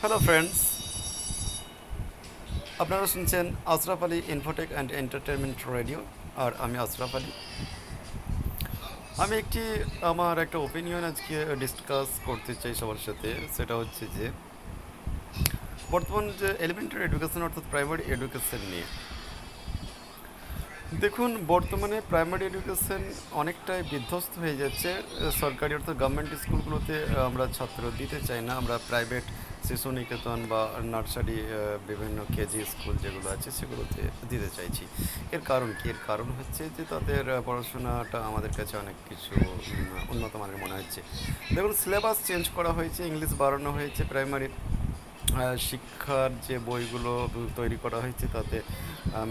Hello friends আপনারা শুনছেন Ashraf Ali infotech and entertainment radio আর আমি আশরাফ আলী। আমি একটি, আমার একটা ওপিনিয়ন আজকে ডিসকাস করতে চাই সবার সাথে, সেটা হচ্ছে যে, বর্তমান যে এলিমেন্টারি এডুকেশন অর্থাৎ প্রাইমারি এডুকেশন নিয়ে, দেখুন, বর্তমানে প্রাইমারি এডুকেশন অনেকটাই বিধ্বস্ত হয়ে যাচ্ছে। সরকারি অর্থাৎ গভর্নমেন্ট স্কুলগুলোতে আমরা ছাত্র দিতে চাই না, আমরা প্রাইভেট শিশু নিকেতন বা নার্সারি বিভিন্ন কেজি স্কুল যেগুলো আছে সেগুলোতে দিতে চাইছি। এর কারণ কি? এর কারণ হচ্ছে যে তাদের পড়াশোনাটা আমাদের কাছে অনেক কিছু উন্নত মানের মনে হচ্ছে। দেখুন, সিলেবাস চেঞ্জ করা হয়েছে, ইংলিশ বাড়ানো হয়েছে, প্রাইমারি শিক্ষার যে বইগুলো তৈরি করা হয়েছে তাতে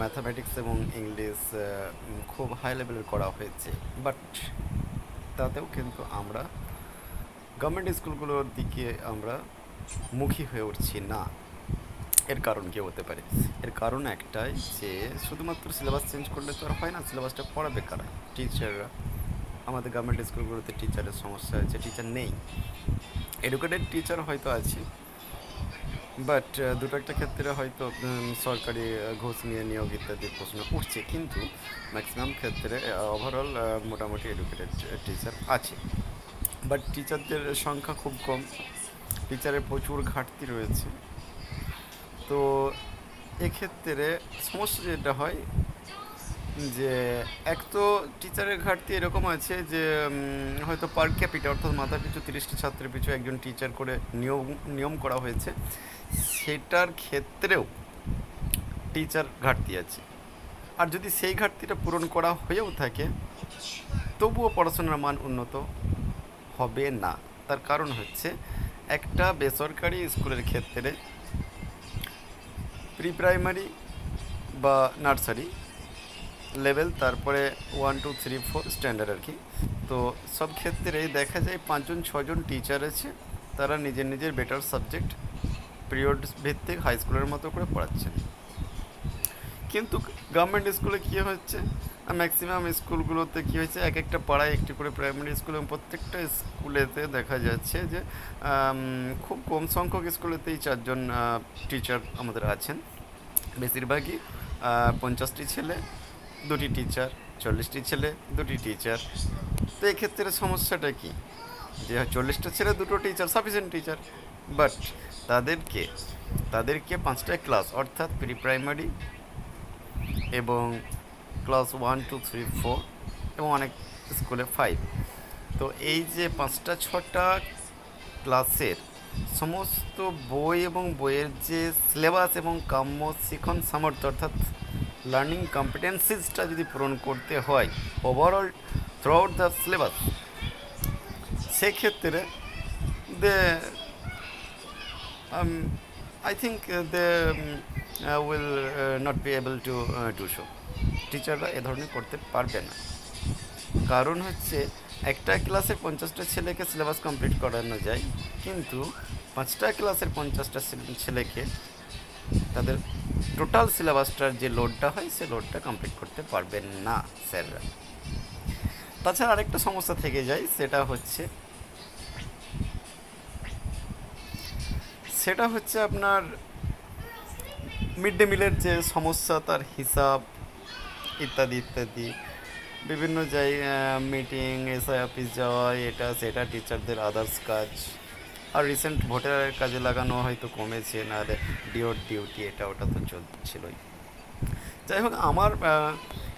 ম্যাথামেটিক্স এবং ইংলিশ খুব হাই লেভেলের করা হয়েছে। বাট তাতেও কিন্তু আমরা, গভর্নমেন্ট স্কুলগুলোর দিকে আমরা মুখী হয়ে উঠছি, না। এর কারণ কি হতে পারে? এর কারণ একটাই যে, শুধুমাত্র সিলেবাস চেঞ্জ করলে তো আর হয় না সিলেবাসটা পড়াবে কারা? টিচাররা আমাদের গভর্নমেন্ট স্কুলগুলোতে টিচারের সমস্যা আছে টিচার নেই। এডুকেটেড টিচার হয়তো আছে বাট দুটো একটা ক্ষেত্রে হয়তো সরকারি ঘুষ নিয়ে নিয়োগ ইত্যাদি প্রশ্ন উঠছে, কিন্তু ম্যাক্সিমাম ক্ষেত্রে ওভারঅল মোটামুটি এডুকেটেড টিচার আছে। বাট টিচারদের সংখ্যা খুব কম। টিচারের প্রচুর ঘাটতি রয়েছে। তো এক্ষেত্রে সমস্যা যেটা হয়, যে এক তো টিচারের ঘাটতি এরকম আছে যে হয়তো পার ক্যাপিটা অর্থাৎ মাথা পিছু তিরিশটি ছাত্রের পিছু একজন টিচার করে নিয়ম নিয়ম করা হয়েছে। সেটার ক্ষেত্রেও টিচার ঘাটতি আছে। আর যদি সেই ঘাটতিটা পূরণ করা হয়েও থাকে, তবুও পড়াশোনার মান উন্নত হবে না। তার কারণ হচ্ছে একটা বেসরকারি স্কুলের ক্ষেত্রে প্রি প্রাইমারি বা নার্সারি লেভেল, তারপরে one two three four standard আর কি। তো সব ক্ষেত্রেই দেখা যায় পাঁচজন, ছজন টিচার আছে, তারা নিজের নিজের বেটার সাবজেক্ট পিরিয়ড ভিত্তিক হাই স্কুলের মতো করে পড়াচ্ছেন। কিন্তু গভর্নমেন্ট স্কুলে কী হচ্ছে? ম্যাক্সিমাম স্কুলগুলোতে কী হয়েছে? এক একটা পাড়ায় একটি করে প্রাইমারি স্কুল এবং প্রত্যেকটা স্কুলেতে দেখা যাচ্ছে যে খুব কম সংখ্যক স্কুলেতেই চারজন টিচার আমাদের আছেন। বেশিরভাগই পঞ্চাশটি ছেলে, দুটি টিচার চল্লিশটি ছেলে, দুটি টিচার তো এক্ষেত্রে সমস্যাটা কি? যে চল্লিশটা ছেলে, দুটো টিচার সাফিসিয়েন্ট টিচার বাট তাদেরকে তাদেরকে পাঁচটা ক্লাস অর্থাৎ প্রি প্রাইমারি এবং class one two three four এবং অনেক স্কুলে ফাইভ। তো এই যে পাঁচটা ছটা ক্লাসের সমস্ত বই এবং বইয়ের যে সিলেবাস এবং কাম্য শিখন সামর্থ্য অর্থাৎ লার্নিং কম্পিটেন্সিসটা যদি পূরণ করতে হয় overall throughout the syllabus সেক্ষেত্রে they um, I think uh, they um, uh, will uh, not টিচাররা এ ধরনের করতে পারবে না। কারণ হচ্ছে, একটা ক্লাসের পঞ্চাশটা ছেলেকে সিলেবাস কমপ্লিট করানো যায়, কিন্তু পাঁচটা ক্লাসের পঞ্চাশটা ছেলেকে তাদের টোটাল সিলেবাসটার যে লোডটা হয়, সে লোডটা কমপ্লিট করতে পারবেন না স্যাররা তাছাড়া আরেকটা সমস্যা থেকে যায়, সেটা হচ্ছে সেটা হচ্ছে আপনার মিড ডে মিলের যে সমস্যা, তার হিসাব ইত্যাদি ইত্যাদি। বিভিন্ন জায়গা মিটিং এসআই অফিস যাওয়া, এটা, সেটা টিচারদের আদার্স কাজ। আর রিসেন্ট ভোটারের কাজে লাগানো হয়তো কমেছে, নাহলে ডিওর ডিউটি এটা, ওটা তো চলছিলই। যাই হোক, আমার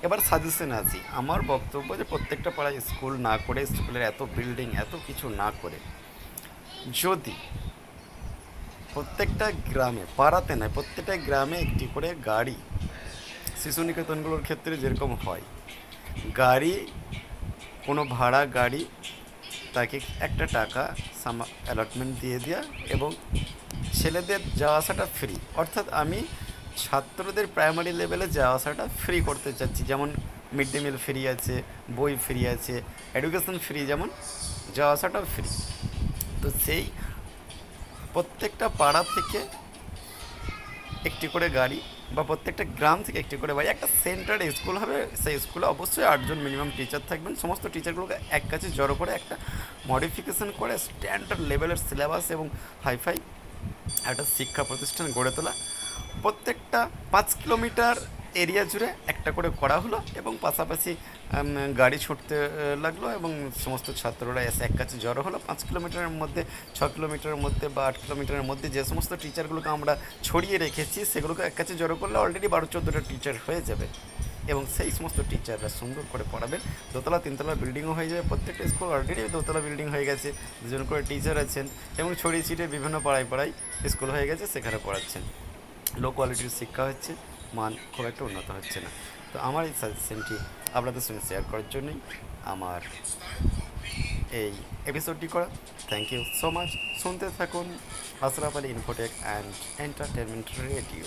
এবার সাজেশন আছি। আমার বক্তব্য যে প্রত্যেকটা পাড়ায় স্কুল না করে স্কুলের এত বিল্ডিং এত কিছু না করে, যদি প্রত্যেকটা গ্রামে, পাড়াতে নয়, প্রত্যেকটা গ্রামে একটি করে গাড়ি শিশু নিকেতনগুলোর ক্ষেত্রে যেরকম হয়, গাড়ি, কোনো ভাড়া গাড়ি, তাকে একটা টাকা সামা অ্যালটমেন্ট দিয়ে দেওয়া এবং ছেলেদের যাওয়া আসাটা ফ্রি অর্থাৎ আমি ছাত্রদের প্রাইমারি লেভেলে যাওয়া আসাটা ফ্রি করতে চাচ্ছি। যেমন মিড ডে মিল ফ্রি আছে, বই ফ্রি আছে এডুকেশন ফ্রি যেমন, যাওয়া আসাটাও ফ্রি তো সেই প্রত্যেকটা পাড়া থেকে একটি করে গাড়ি বা প্রত্যেকটা গ্রাম থেকে একটি করে বাড়ি। একটা সেন্টার স্কুল হবে, সেই স্কুলে অবশ্যই আটজন মিনিমাম টিচার থাকবেন। সমস্ত টিচারগুলোকে এক কাছে জড়ো করে একটা মডিফিকেশন করে স্ট্যান্ডার্ড লেভেলের সিলেবাস এবং হাইফাই একটা শিক্ষা প্রতিষ্ঠান গড়ে তোলা। প্রত্যেকটা পাঁচ কিলোমিটার এরিয়া জুড়ে একটা করে করা হলো এবং পাশাপাশি গাড়ি ছুটতে লাগল এবং সমস্ত ছাত্ররা এসে এক কাছে জড়ো হলো। পাঁচ কিলোমিটারের মধ্যে, ছ কিলোমিটারের মধ্যে বা আট কিলোমিটারের মধ্যে যে সমস্ত টিচারগুলোকে আমরা ছড়িয়ে রেখেছি, সেগুলোকে এক কাছে জড়ো করলে অলরেডি বারো চোদ্দোটা টিচার হয়ে যাবে এবং সেই সমস্ত টিচাররা সুন্দর করে পড়াবেন। দোতলা, তিনতলা বিল্ডিংও হয়ে যাবে। প্রত্যেকটা স্কুল অলরেডি দোতলা বিল্ডিং হয়ে গেছে। দুজন করে টিচার আছেন এবং ছড়িয়ে ছিটিয়ে বিভিন্ন পাড়ায় পাড়ায় স্কুল হয়ে গেছে, সেখানে পড়াচ্ছেন। লো কোয়ালিটির শিক্ষা হচ্ছে। মান খুব একটা উন্নত হচ্ছে না। তো আমার এই সাজেশনটি আপনাদের সঙ্গে শেয়ার করার জন্যই আমার এই এপিসোডটি করা। থ্যাংক ইউ সো মাচ শুনতে থাকুন Ashraf Ali infotech and entertainment radio